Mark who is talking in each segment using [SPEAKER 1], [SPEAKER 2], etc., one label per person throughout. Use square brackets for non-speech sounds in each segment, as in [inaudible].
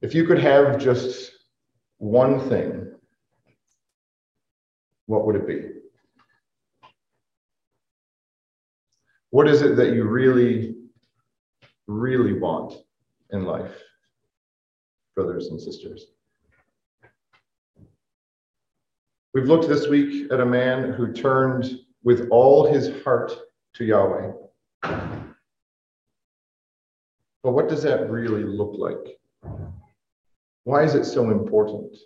[SPEAKER 1] If you could have just one thing, what would it be? What is it that you really, really want in life, brothers and sisters? We've looked this week at a man who turned with all his heart to Yahweh. But what does that really look like? Why is it so important?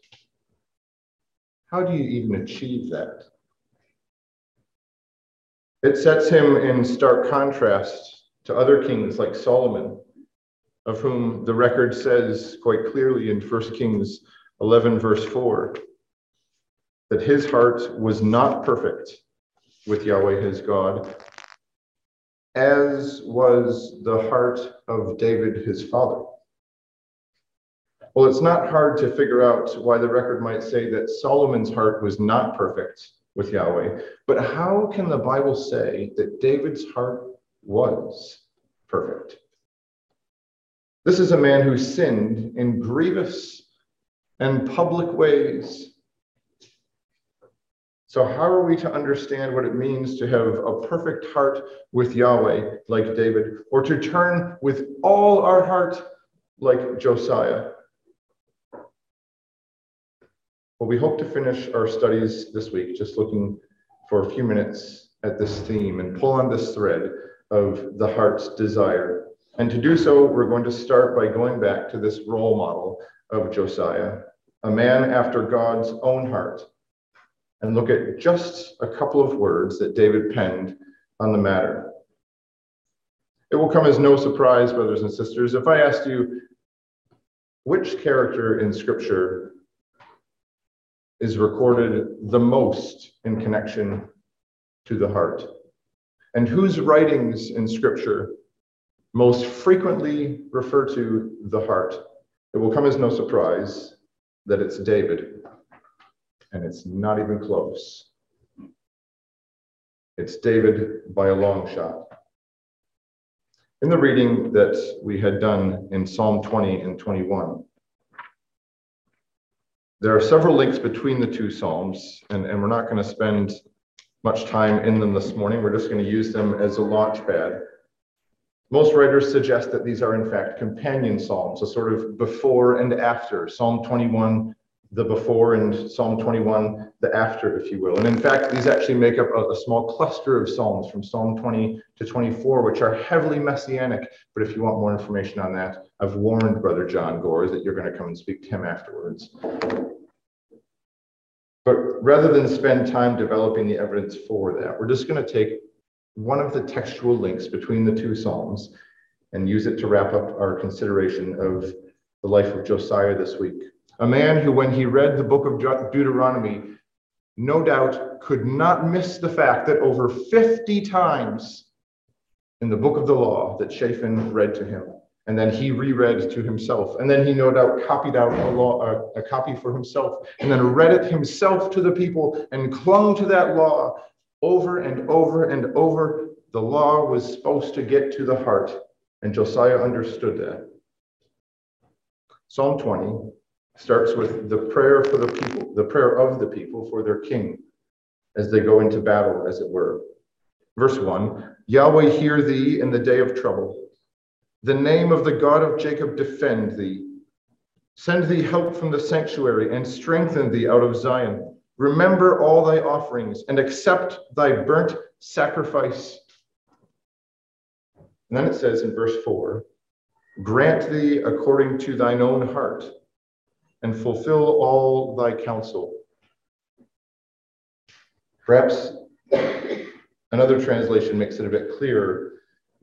[SPEAKER 1] How do you even achieve that? It sets him in stark contrast to other kings like Solomon, of whom the record says quite clearly in 1 Kings 11, verse 4, that his heart was not perfect with Yahweh his God, as was the heart of David his father. Well, it's not hard to figure out why the record might say that Solomon's heart was not perfect with Yahweh, but how can the Bible say that David's heart was perfect? This is a man who sinned in grievous and public ways. So, how are we to understand what it means to have a perfect heart with Yahweh like David, or to turn with all our heart like Josiah? Well, we hope to finish our studies this week just looking for a few minutes at this theme and pull on this thread of the heart's desire. And to do so, we're going to start by going back to this role model of Josiah, a man after God's own heart, and look at just a couple of words that David penned on the matter. It will come as no surprise, brothers and sisters, if I asked you which character in Scripture is recorded the most in connection to the heart, and whose writings in Scripture most frequently refer to the heart. It will come as no surprise that it's David, and it's not even close. It's David by a long shot. In the reading that we had done in Psalm 20 and 21, there are several links between the two Psalms, and, and we're not going to spend much time in them this morning. We're just going to use them as a launch pad. Most writers suggest that these are, in fact, companion Psalms, a sort of before and after. Psalm 21 the before and Psalm 21, the after, if you will. And in fact, these actually make up a, a, small cluster of Psalms from Psalm 20 to 24, which are heavily messianic. But if you want more information on that, I've warned Brother John Gore that you're going to come and speak to him afterwards. But rather than spend time developing the evidence for that, we're just going to take one of the textual links between the two Psalms and use it to wrap up our consideration of the life of Josiah this week. A man who, when he read the book of Deuteronomy, no doubt could not miss the fact that over 50 times in the book of the law that Shaphan read to him, and then he reread to himself, and then he no doubt copied out a, law, a, a copy for himself, and then read it himself to the people and clung to that law over and over and over. The law was supposed to get to the heart, and Josiah understood that. Psalm 20 starts with the prayer for the people, the prayer of the people for their king as they go into battle, as it were. Verse 1 Yahweh, hear thee in the day of trouble. The name of the God of Jacob defend thee. Send thee help from the sanctuary and strengthen thee out of Zion. Remember all thy offerings and accept thy burnt sacrifice. And then it says in verse 4 Grant thee according to thine own heart and fulfill all thy counsel. Perhaps another translation makes it a bit clearer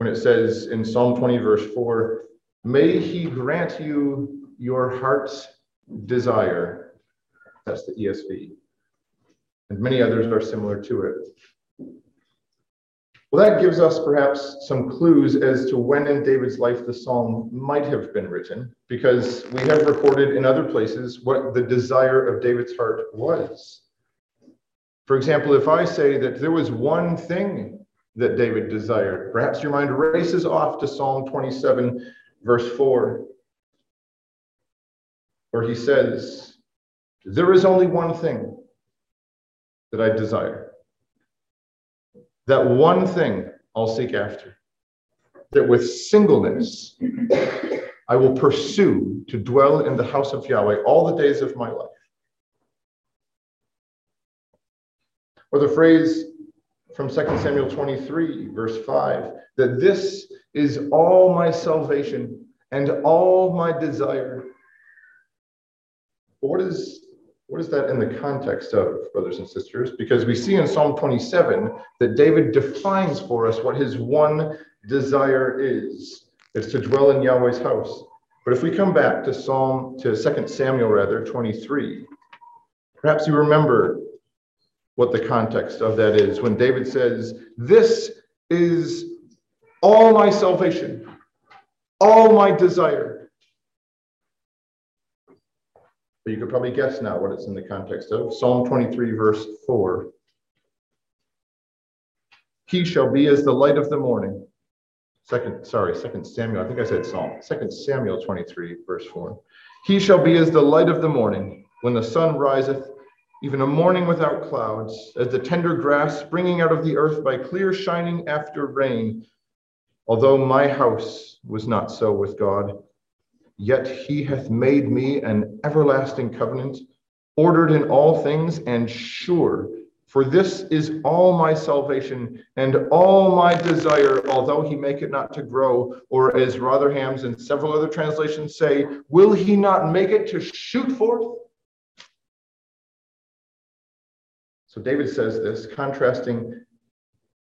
[SPEAKER 1] when it says in Psalm 20, verse 4 May he grant you your heart's desire. That's the ESV. And many others are similar to it. Well, that gives us perhaps some clues as to when in David's life the psalm might have been written, because we have recorded in other places what the desire of David's heart was. For example, if I say that there was one thing that David desired, perhaps your mind races off to Psalm 27, verse 4. where he says, There is only one thing that I desire. That one thing I'll seek after. That with singleness I will pursue to dwell in the house of Yahweh all the days of my life. Or the phrase from 2 Samuel 23, verse 5, that this is all my salvation and all my desire. What is, what is that in the context of, brothers and sisters? Because we see in Psalm 27 that David defines for us what his one desire is. It's to dwell in Yahweh's house. But if we come back to Psalm, to 2 Samuel rather, 23, perhaps you remember what the context of that is when David says, This is all my salvation, all my desire. But you could probably guess now what it's in the context of. Psalm 23, verse 4. He shall be as the light of the morning. Second, sorry, second Samuel. I think I said Psalm. Second Samuel 23, verse 4. He shall be as the light of the morning when the sun riseth even a morning without clouds, as the tender grass springing out of the earth by clear shining after rain. Although my house was not so with God, yet he hath made me an everlasting covenant, ordered in all things and sure. For this is all my salvation and all my desire, although he make it not to grow, or as Rotherham's and several other translations say, will he not make it to shoot forth? So David says this, contrasting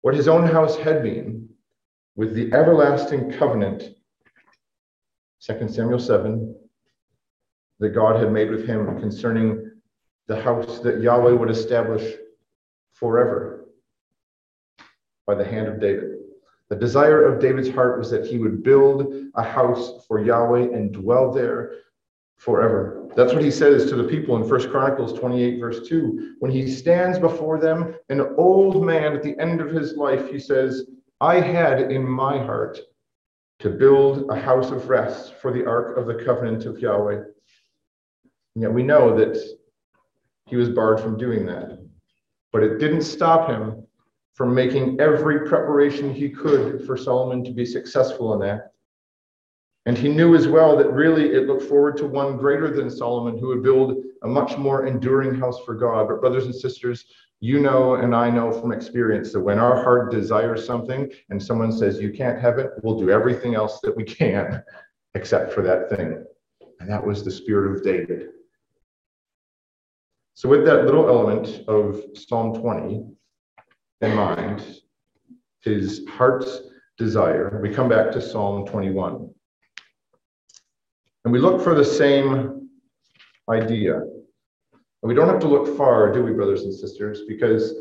[SPEAKER 1] what his own house had been with the everlasting covenant, 2 Samuel 7, that God had made with him concerning the house that Yahweh would establish forever by the hand of David. The desire of David's heart was that he would build a house for Yahweh and dwell there forever. That's what he says to the people in First Chronicles 28, verse 2. When he stands before them, an old man at the end of his life, he says, I had in my heart to build a house of rest for the ark of the covenant of Yahweh. And yet we know that he was barred from doing that. But it didn't stop him from making every preparation he could for Solomon to be successful in that. And he knew as well that really it looked forward to one greater than Solomon who would build a much more enduring house for God. But, brothers and sisters, you know, and I know from experience that when our heart desires something and someone says, You can't have it, we'll do everything else that we can [laughs] except for that thing. And that was the spirit of David. So, with that little element of Psalm 20 in mind, his heart's desire, we come back to Psalm 21. And we look for the same idea. And we don't have to look far, do we, brothers and sisters? Because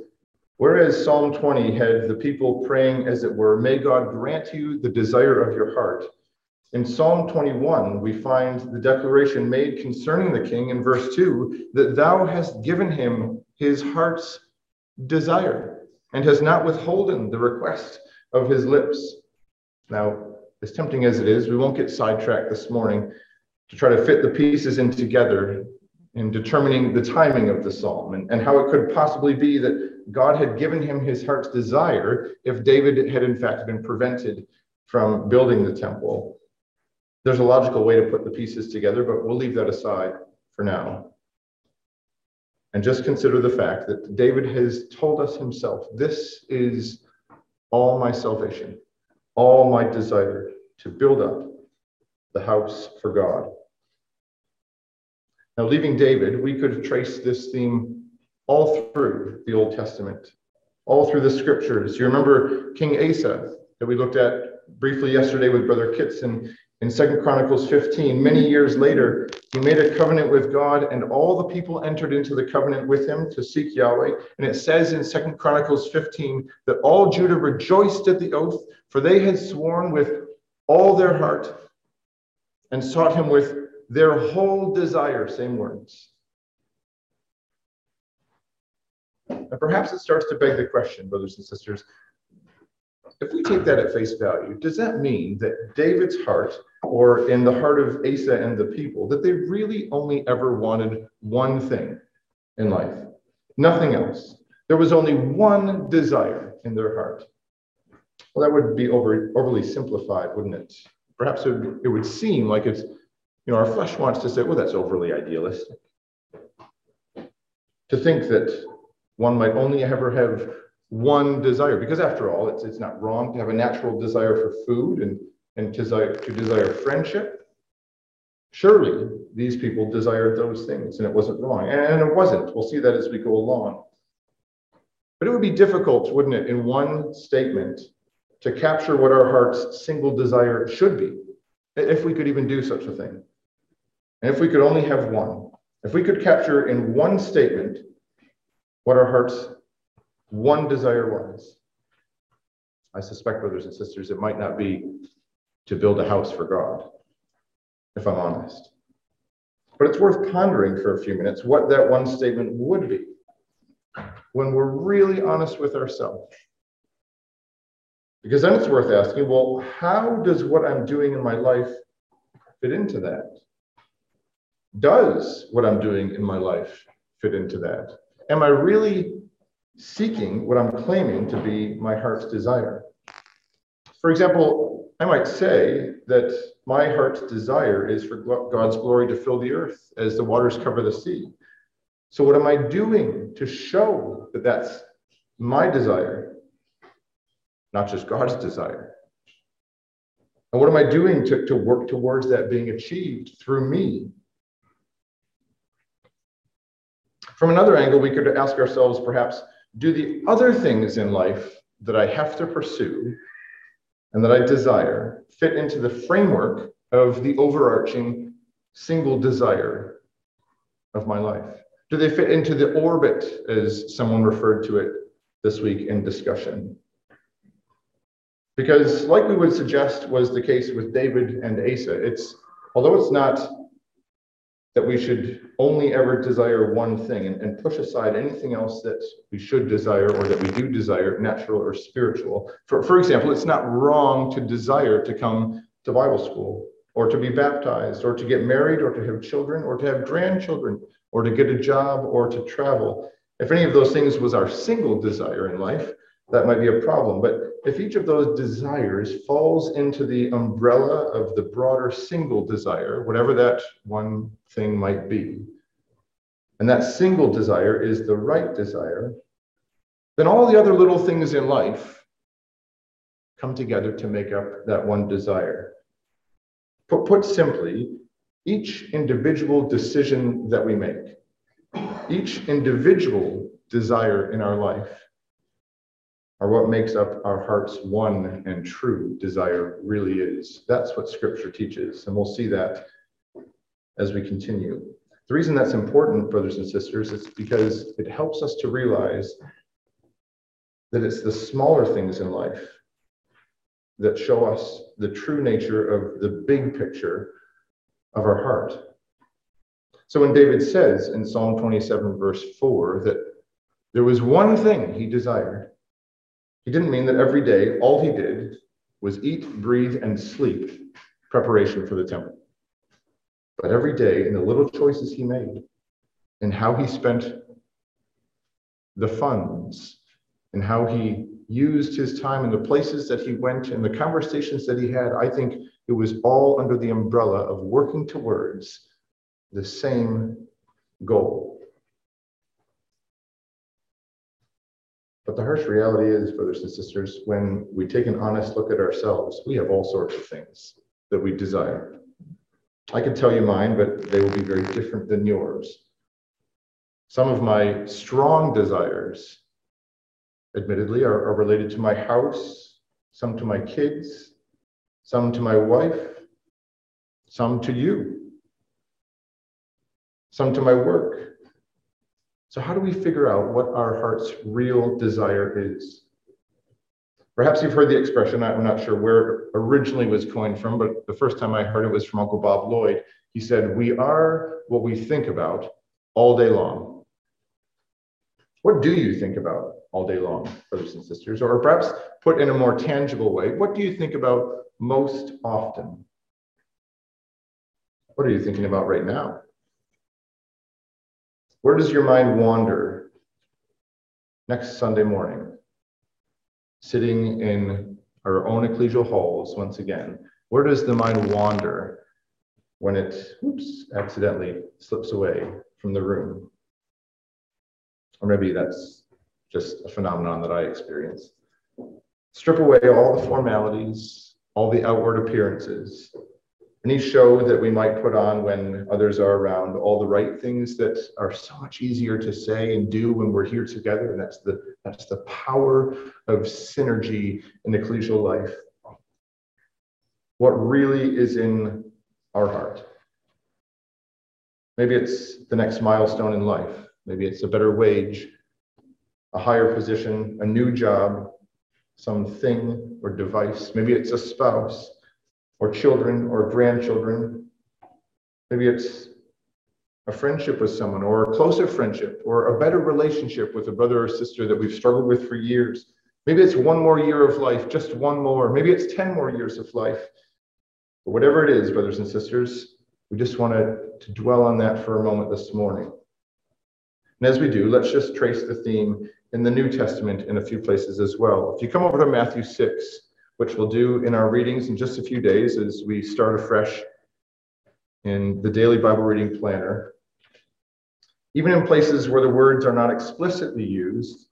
[SPEAKER 1] whereas Psalm 20 had the people praying, as it were, may God grant you the desire of your heart. In Psalm 21, we find the declaration made concerning the king in verse 2 that thou hast given him his heart's desire and has not withholden the request of his lips. Now, as tempting as it is, we won't get sidetracked this morning to try to fit the pieces in together in determining the timing of the psalm and, and how it could possibly be that God had given him his heart's desire if David had in fact been prevented from building the temple. There's a logical way to put the pieces together, but we'll leave that aside for now. And just consider the fact that David has told us himself this is all my salvation, all my desire to build up the house for God. Now, leaving David, we could trace this theme all through the Old Testament, all through the scriptures. You remember King Asa that we looked at briefly yesterday with Brother Kitson in Second Chronicles 15. Many years later, he made a covenant with God, and all the people entered into the covenant with him to seek Yahweh. And it says in Second Chronicles 15 that all Judah rejoiced at the oath, for they had sworn with all their heart and sought him with their whole desire, same words. And perhaps it starts to beg the question, brothers and sisters, if we take that at face value, does that mean that David's heart or in the heart of Asa and the people, that they really only ever wanted one thing in life, nothing else. There was only one desire in their heart. Well, that would be over, overly simplified, wouldn't it? Perhaps it would, it would seem like it's, you know, our flesh wants to say, well, that's overly idealistic. To think that one might only ever have one desire, because after all, it's, it's not wrong to have a natural desire for food and, and to desire, to desire friendship. Surely these people desired those things and it wasn't wrong. And it wasn't. We'll see that as we go along. But it would be difficult, wouldn't it, in one statement to capture what our heart's single desire should be, if we could even do such a thing. And if we could only have one, if we could capture in one statement what our heart's one desire was, I suspect, brothers and sisters, it might not be to build a house for God, if I'm honest. But it's worth pondering for a few minutes what that one statement would be when we're really honest with ourselves. Because then it's worth asking well, how does what I'm doing in my life fit into that? Does what I'm doing in my life fit into that? Am I really seeking what I'm claiming to be my heart's desire? For example, I might say that my heart's desire is for God's glory to fill the earth as the waters cover the sea. So, what am I doing to show that that's my desire, not just God's desire? And what am I doing to, to work towards that being achieved through me? From another angle, we could ask ourselves perhaps do the other things in life that I have to pursue and that I desire fit into the framework of the overarching single desire of my life? Do they fit into the orbit, as someone referred to it this week in discussion? Because, like we would suggest was the case with David and Asa, it's although it's not that we should only ever desire one thing and, and, push aside anything else that we should desire or that we do desire, natural or spiritual. For, for example, it's not wrong to desire to come to Bible school or to be baptized or to get married or to have children or to have grandchildren or to get a job or to travel. If any of those things was our single desire in life, that might be a problem. But if each of those desires falls into the umbrella of the broader single desire, whatever that one thing might be, and that single desire is the right desire, then all the other little things in life come together to make up that one desire. Put, put simply, each individual decision that we make, each individual desire in our life, are what makes up our heart's one and true desire really is. That's what scripture teaches. And we'll see that as we continue. The reason that's important, brothers and sisters, is because it helps us to realize that it's the smaller things in life that show us the true nature of the big picture of our heart. So when David says in Psalm 27, verse 4, that there was one thing he desired, he didn't mean that every day all he did was eat, breathe, and sleep, preparation for the temple. But every day in the little choices he made, in how he spent the funds, and how he used his time in the places that he went and the conversations that he had, I think it was all under the umbrella of working towards the same goal. But the harsh reality is, brothers and sisters, when we take an honest look at ourselves, we have all sorts of things that we desire. I could tell you mine, but they will be very different than yours. Some of my strong desires, admittedly, are, are related to my house, some to my kids, some to my wife, some to you, some to my work. So, how do we figure out what our heart's real desire is? Perhaps you've heard the expression, I'm not sure where it originally was coined from, but the first time I heard it was from Uncle Bob Lloyd. He said, We are what we think about all day long. What do you think about all day long, brothers and sisters? Or perhaps put in a more tangible way, what do you think about most often? What are you thinking about right now? Where does your mind wander next Sunday morning? Sitting in our own ecclesial halls once again. Where does the mind wander when it oops, accidentally slips away from the room? Or maybe that's just a phenomenon that I experience. Strip away all the formalities, all the outward appearances, any show that we might put on when others are around, all the right things that are so much easier to say and do when we're here together. And that's the that's the power of synergy in ecclesial life. What really is in our heart. Maybe it's the next milestone in life. Maybe it's a better wage, a higher position, a new job, something or device. Maybe it's a spouse or children or grandchildren. Maybe it's a friendship with someone or a closer friendship or a better relationship with a brother or sister that we've struggled with for years. Maybe it's one more year of life, just one more. Maybe it's 10 more years of life. But whatever it is, brothers and sisters, we just want to, to dwell on that for a moment this morning. And as we do, let's just trace the theme in the New Testament in a few places as well. If you come over to Matthew 6, which we'll do in our readings in just a few days as we start afresh in the daily Bible reading planner, even in places where the words are not explicitly used,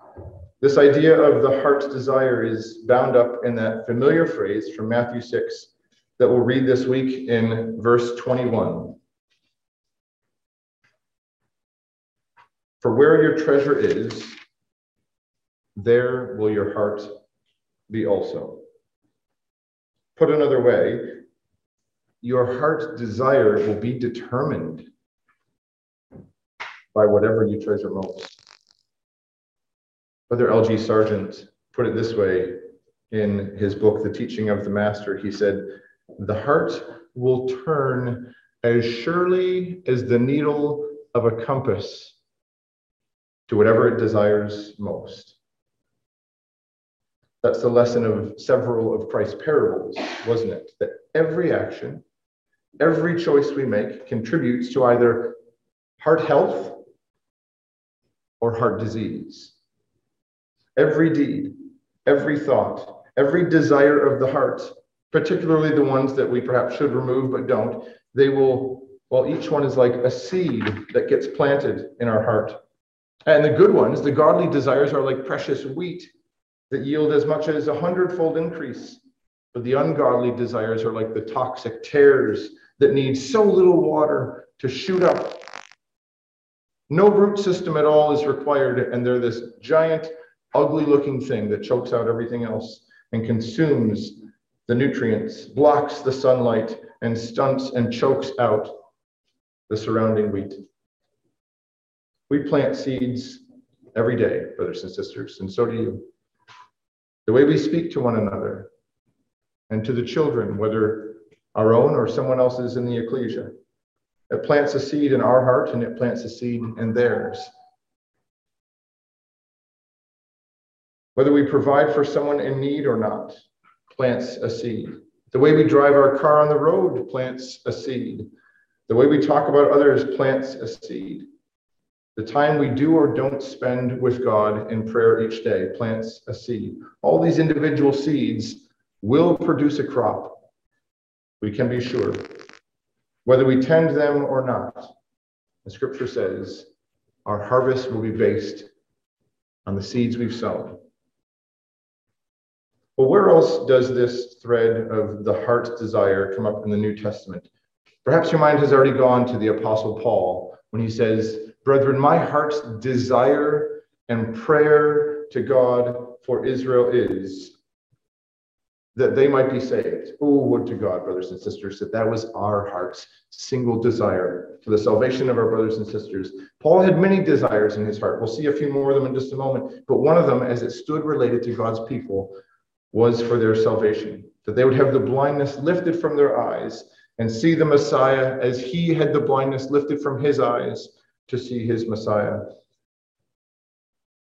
[SPEAKER 1] this idea of the heart's desire is bound up in that familiar phrase from Matthew 6 that we'll read this week in verse 21. For where your treasure is, there will your heart be also. Put another way, your heart's desire will be determined by whatever you treasure most. Brother L.G. Sargent put it this way in his book, The Teaching of the Master. He said, The heart will turn as surely as the needle of a compass to whatever it desires most. That's the lesson of several of Christ's parables, wasn't it? That every action, every choice we make contributes to either heart health or heart disease. Every deed, every thought, every desire of the heart, particularly the ones that we perhaps should remove but don't, they will, well, each one is like a seed that gets planted in our heart and the good ones, the godly desires, are like precious wheat that yield as much as a hundredfold increase. But the ungodly desires are like the toxic tares that need so little water to shoot up. No root system at all is required, and they're this giant, ugly looking thing that chokes out everything else and consumes the nutrients, blocks the sunlight, and stunts and chokes out the surrounding wheat. We plant seeds every day, brothers and sisters, and so do you. The way we speak to one another and to the children, whether our own or someone else's in the ecclesia, it plants a seed in our heart and it plants a seed in theirs. Whether we provide for someone in need or not, plants a seed. The way we drive our car on the road plants a seed. The way we talk about others plants a seed. The time we do or don't spend with God in prayer each day plants a seed. All these individual seeds will produce a crop. We can be sure. Whether we tend them or not, the scripture says our harvest will be based on the seeds we've sown. Well, where else does this thread of the heart's desire come up in the New Testament? Perhaps your mind has already gone to the Apostle Paul when he says, Brethren, my heart's desire and prayer to God for Israel is that they might be saved. Oh, would to God, brothers and sisters, that that was our heart's single desire for the salvation of our brothers and sisters. Paul had many desires in his heart. We'll see a few more of them in just a moment. But one of them, as it stood related to God's people, was for their salvation, that they would have the blindness lifted from their eyes and see the Messiah as he had the blindness lifted from his eyes to see his Messiah.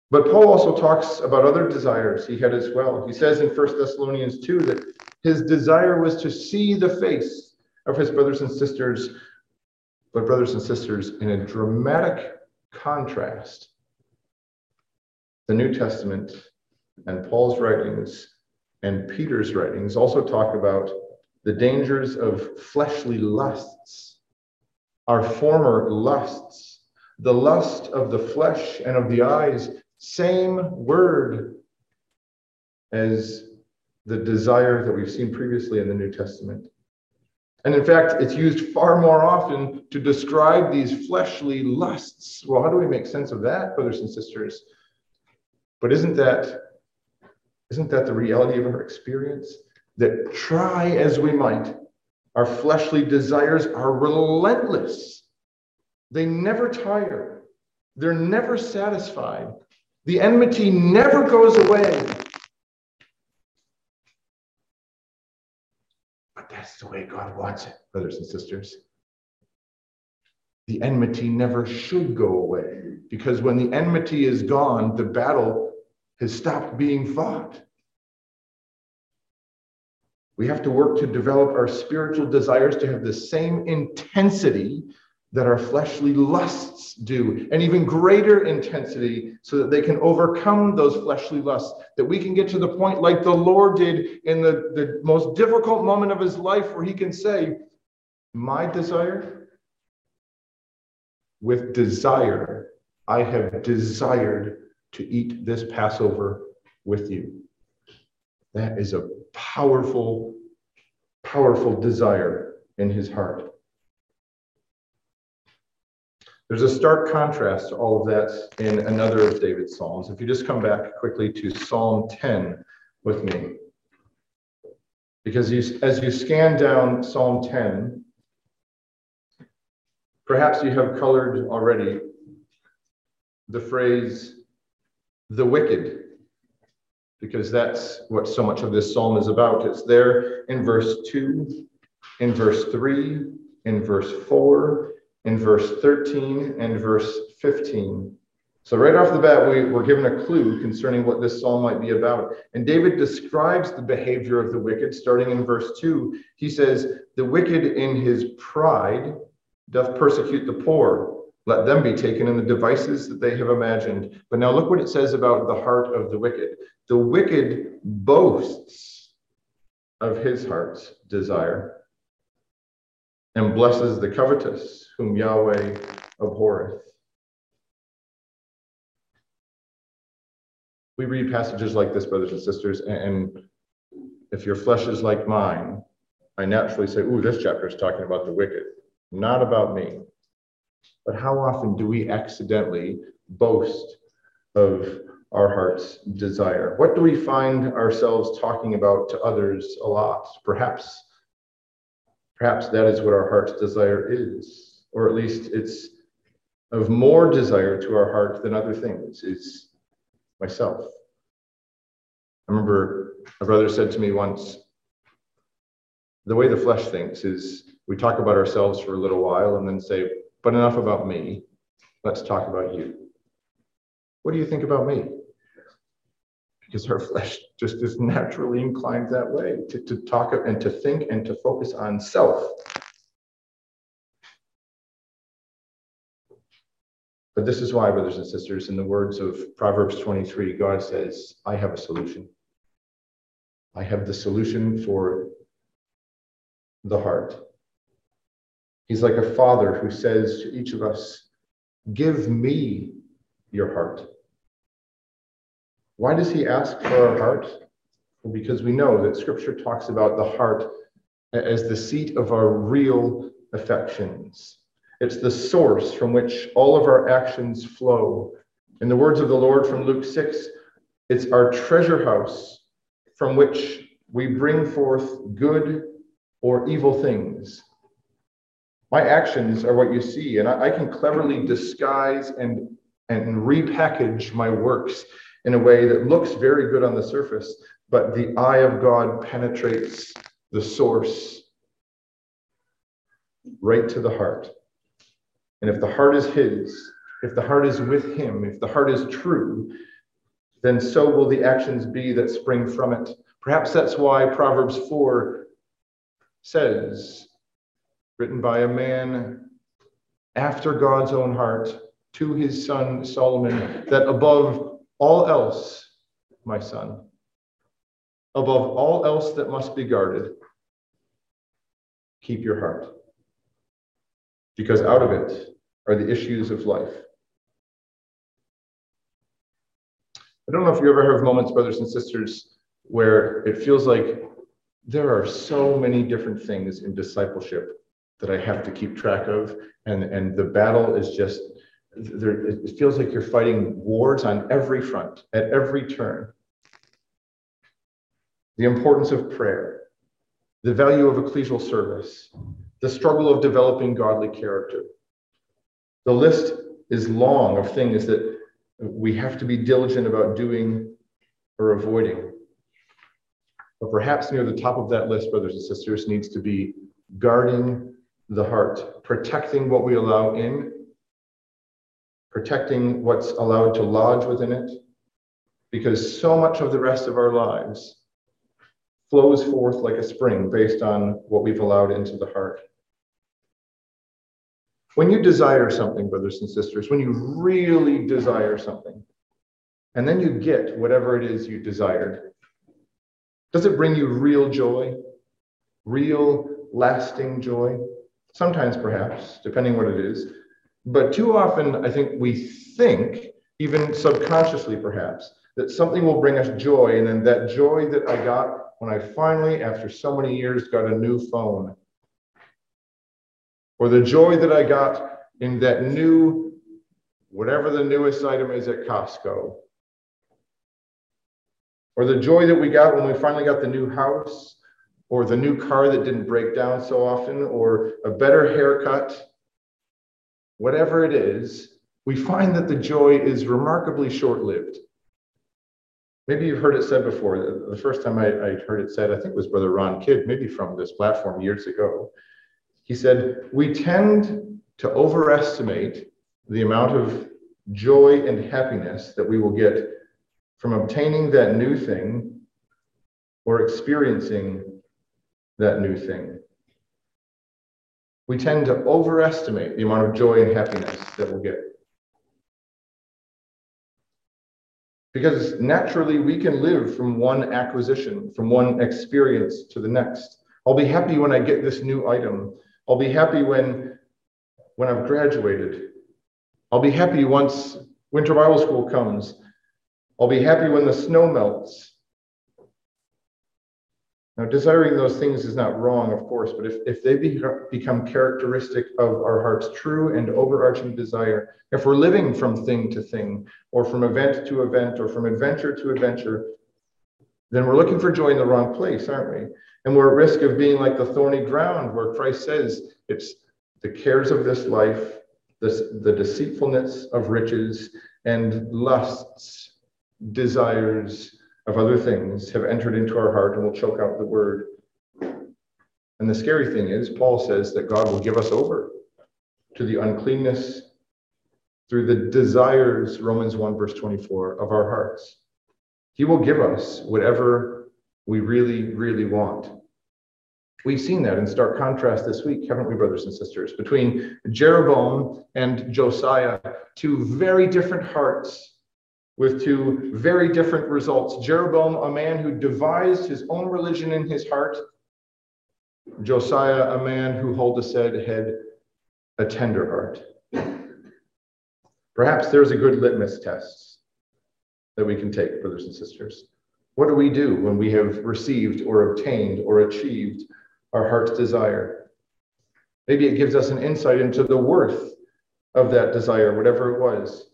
[SPEAKER 1] But Paul also talks about other desires he had as well. He says in 1 Thessalonians 2 that his desire was to see the face of his brothers and sisters But, brothers and sisters, in a dramatic contrast, the New Testament and Paul's writings and Peter's writings also talk about the dangers of fleshly lusts, our former lusts, the lust of the flesh and of the eyes, same word as the desire that we've seen previously in the New Testament. And in fact, it's used far more often to describe these fleshly lusts. Well, how do we make sense of that, brothers and sisters? But isn't that isn't that the reality of our experience? That try as we might, our fleshly desires are relentless. They never tire. They're never satisfied. The enmity never goes away. But that's the way God wants it, brothers and sisters. The enmity never should go away because when the enmity is gone, the battle has stopped being fought. We have to work to develop our spiritual desires to have the same intensity that our fleshly lusts do, and even greater intensity, so that they can overcome those fleshly lusts. That we can get to the point, like the Lord did in the, the most difficult moment of his life, where he can say, My desire, with desire, I have desired to eat this Passover with you. That is a powerful, powerful desire in his heart. There's a stark contrast to all of that in another of David's Psalms. If you just come back quickly to Psalm 10 with me. Because you, as you scan down Psalm 10, perhaps you have colored already the phrase the wicked, because that's what so much of this psalm is about. It's there in verse 2, in verse 3, in verse 4, in verse 13, and verse 15. So, right off the bat, we, we're given a clue concerning what this psalm might be about. And David describes the behavior of the wicked starting in verse 2. He says, The wicked in his pride doth persecute the poor let them be taken in the devices that they have imagined. But now look what it says about the heart of the wicked. The wicked boasts of his heart's desire and blesses the covetous, whom Yahweh abhorreth. We read passages like this, brothers and sisters, and if your flesh is like mine, I naturally say, Ooh, this chapter is talking about the wicked, not about me. But how often do we accidentally boast of our heart's desire? What do we find ourselves talking about to others a lot? Perhaps, perhaps that is what our heart's desire is, or at least it's of more desire to our heart than other things, is myself. I remember a brother said to me once, the way the flesh thinks is we talk about ourselves for a little while and then say, but enough about me. Let's talk about you. What do you think about me? Because our flesh just is naturally inclined that way to, to talk and to think and to focus on self. But this is why, brothers and sisters, in the words of Proverbs 23, God says, I have a solution. I have the solution for the heart. He's like a father who says to each of us, Give me your heart. Why does he ask for our heart? Well, because we know that scripture talks about the heart as the seat of our real affections. It's the source from which all of our actions flow. In the words of the Lord from Luke 6, it's our treasure house from which we bring forth good or evil things. My actions are what you see, and I, I can cleverly disguise and, and repackage my works in a way that looks very good on the surface, but the eye of God penetrates the source right to the heart. And if the heart is His, if the heart is with Him, if the heart is true, then so will the actions be that spring from it. Perhaps that's why Proverbs 4 says, written by a man after God's own heart to his son Solomon that above all else, my son, above all else that must be guarded, keep your heart. Because out of it are the issues of life. I don't know if you ever have moments, brothers and sisters, where it feels like there are so many different things in discipleship that I have to keep track of, and, and the battle is just there, it feels like you're fighting wars on every front, at every turn. The importance of prayer, the value of ecclesial service, the struggle of developing godly character. The list is long of things that we have to be diligent about doing or avoiding. But perhaps near the top of that list, brothers and sisters, needs to be guarding the heart, protecting what we allow in, protecting what's allowed to lodge within it, because so much of the rest of our lives flows forth like a spring based on what we've allowed into the heart. When you desire something, brothers and sisters, when you really desire something, and then you get whatever it is you desired, does it bring you real joy? Real lasting joy? Sometimes, perhaps, depending what it is. But too often, I think we think, even subconsciously perhaps, that something will bring us joy. And then that joy that I got when I finally, after so many years, got a new phone or the joy that I got in that new, whatever the newest item is at Costco, or the joy that we got when we finally got the new house, or the new car that didn't break down so often, or a better haircut, whatever it is, we find that the joy is remarkably short lived. Maybe you've heard it said before. The first time I, I heard it said, I think it was Brother Ron Kidd, maybe from this platform years ago. He said, We tend to overestimate the amount of joy and happiness that we will get from obtaining that new thing or experiencing that new thing. We tend to overestimate the amount of joy and happiness that we'll get. Because naturally, we can live from one acquisition, from one experience to the next. I'll be happy when I get this new item. I'll be happy when, when I've graduated. I'll be happy once winter Bible school comes. I'll be happy when the snow melts. Now, desiring those things is not wrong, of course, but if, if they be, become characteristic of our heart's true and overarching desire, if we're living from thing to thing, or from event to event, or from adventure to adventure, then we're looking for joy in the wrong place, aren't we? And we're at risk of being like the thorny ground where Christ says it's the cares of this life, this, the deceitfulness of riches, and lusts, desires of other things have entered into our heart and will choke out the word. And the scary thing is, Paul says that God will give us over to the uncleanness through the desires, Romans 1, verse 24, of our hearts. He will give us whatever we really, really want. We've seen that in stark contrast this week, haven't we, brothers and sisters, between Jeroboam and Josiah, two very different hearts with two very different results. Jeroboam, a man who devised his own religion in his heart, Josiah, a man who Huldah said had a tender heart. Perhaps there's a good litmus test that we can take, brothers and sisters. What do we do when we have received or obtained or achieved our heart's desire. Maybe it gives us an insight into the worth of that desire, whatever it was.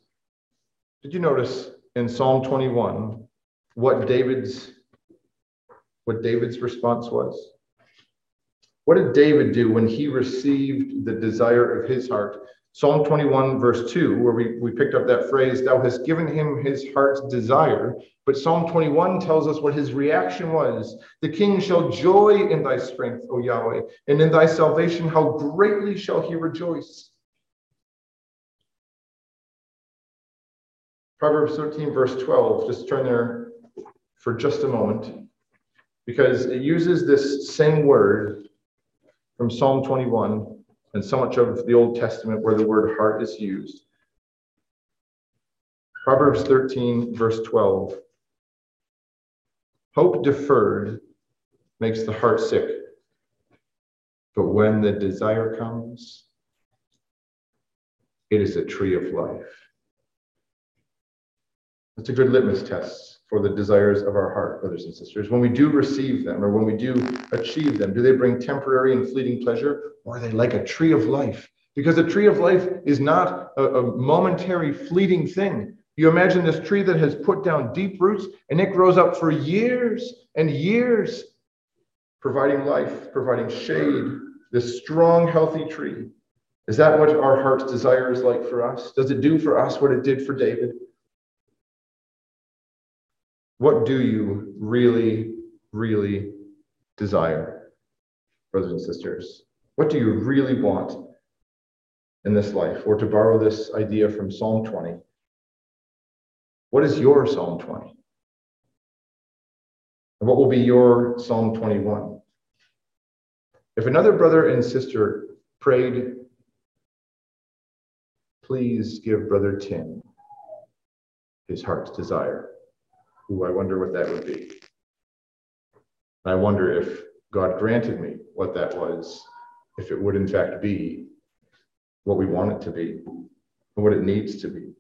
[SPEAKER 1] Did you notice in Psalm 21 what David's what David's response was? What did David do when he received the desire of his heart Psalm 21, verse 2, where we, we picked up that phrase, Thou hast given him his heart's desire. But Psalm 21 tells us what his reaction was. The king shall joy in thy strength, O Yahweh, and in thy salvation, how greatly shall he rejoice. Proverbs 13, verse 12, just turn there for just a moment, because it uses this same word from Psalm 21 and so much of the Old Testament where the word heart is used. Proverbs 13, verse 12. Hope deferred makes the heart sick, but when the desire comes, it is a tree of life. That's a good litmus test for the desires of our heart, brothers and sisters. When we do receive them or when we do achieve them, do they bring temporary and fleeting pleasure or are they like a tree of life? Because a tree of life is not a, a momentary, fleeting thing. You imagine this tree that has put down deep roots and it grows up for years and years, providing life, providing shade, this strong, healthy tree. Is that what our heart's desire is like for us? Does it do for us what it did for David? What do you really, really desire, brothers and sisters? What do you really want in this life? Or to borrow this idea from Psalm 20, what is your Psalm 20? And what will be your Psalm 21? If another brother and sister prayed, please give Brother Tim his heart's desire. Ooh, I wonder what that would be. I wonder if God granted me what that was, if it would in fact be what we want it to be and what it needs to be.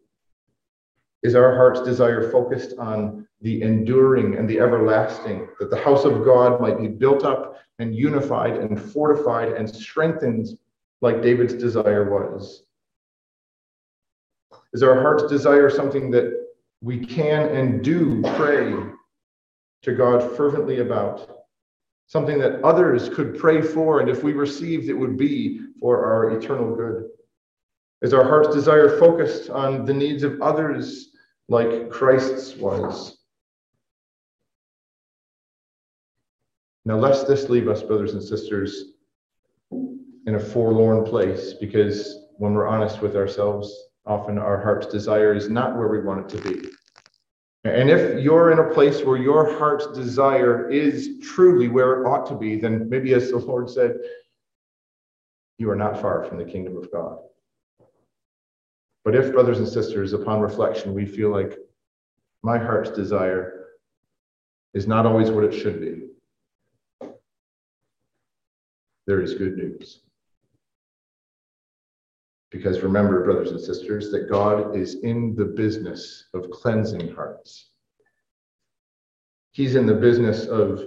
[SPEAKER 1] Is our heart's desire focused on the enduring and the everlasting, that the house of God might be built up and unified and fortified and strengthened like David's desire was? Is our heart's desire something that we can and do pray to God fervently about? Something that others could pray for, and if we received, it would be for our eternal good. Is our heart's desire focused on the needs of others like Christ's was. Now, lest this leave us, brothers and sisters, in a forlorn place, because when we're honest with ourselves, often our heart's desire is not where we want it to be. And if you're in a place where your heart's desire is truly where it ought to be, then maybe as the Lord said, you are not far from the kingdom of God. But if, brothers and sisters, upon reflection, we feel like my heart's desire is not always what it should be, there is good news. Because remember, brothers and sisters, that God is in the business of cleansing hearts. He's in the business of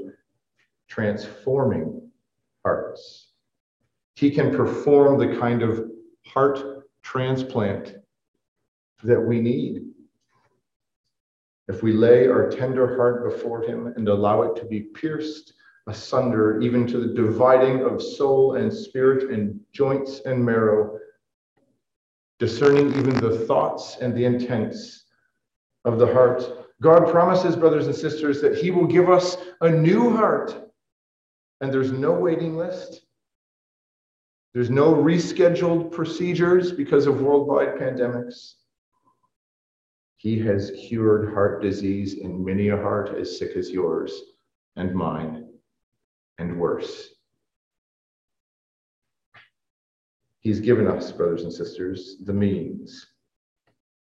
[SPEAKER 1] transforming hearts. He can perform the kind of heart transplant that we need. If we lay our tender heart before Him and allow it to be pierced asunder, even to the dividing of soul and spirit and joints and marrow, discerning even the thoughts and the intents of the heart. God promises, brothers and sisters, that He will give us a new heart. And there's no waiting list. There's no rescheduled procedures because of worldwide pandemics. He has cured heart disease in many a heart as sick as yours and mine, and worse. He's given us, brothers and sisters, the means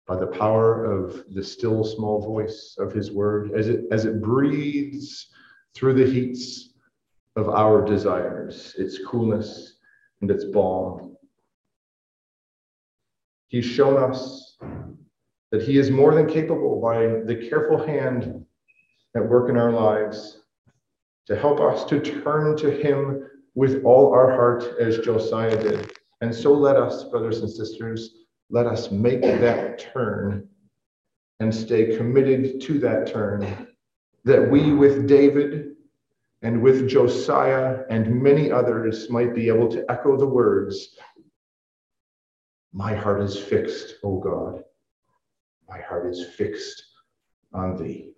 [SPEAKER 1] by the power of the still small voice of his word as it as it breathes through the heats of our desires, its coolness and its balm. He's shown us that He is more than capable by the careful hand at work in our lives to help us to turn to Him with all our heart as Josiah did. And so let us, brothers and sisters, let us make that turn and stay committed to that turn, that we with David and with Josiah and many others might be able to echo the words, My heart is fixed, O God my heart is fixed on thee.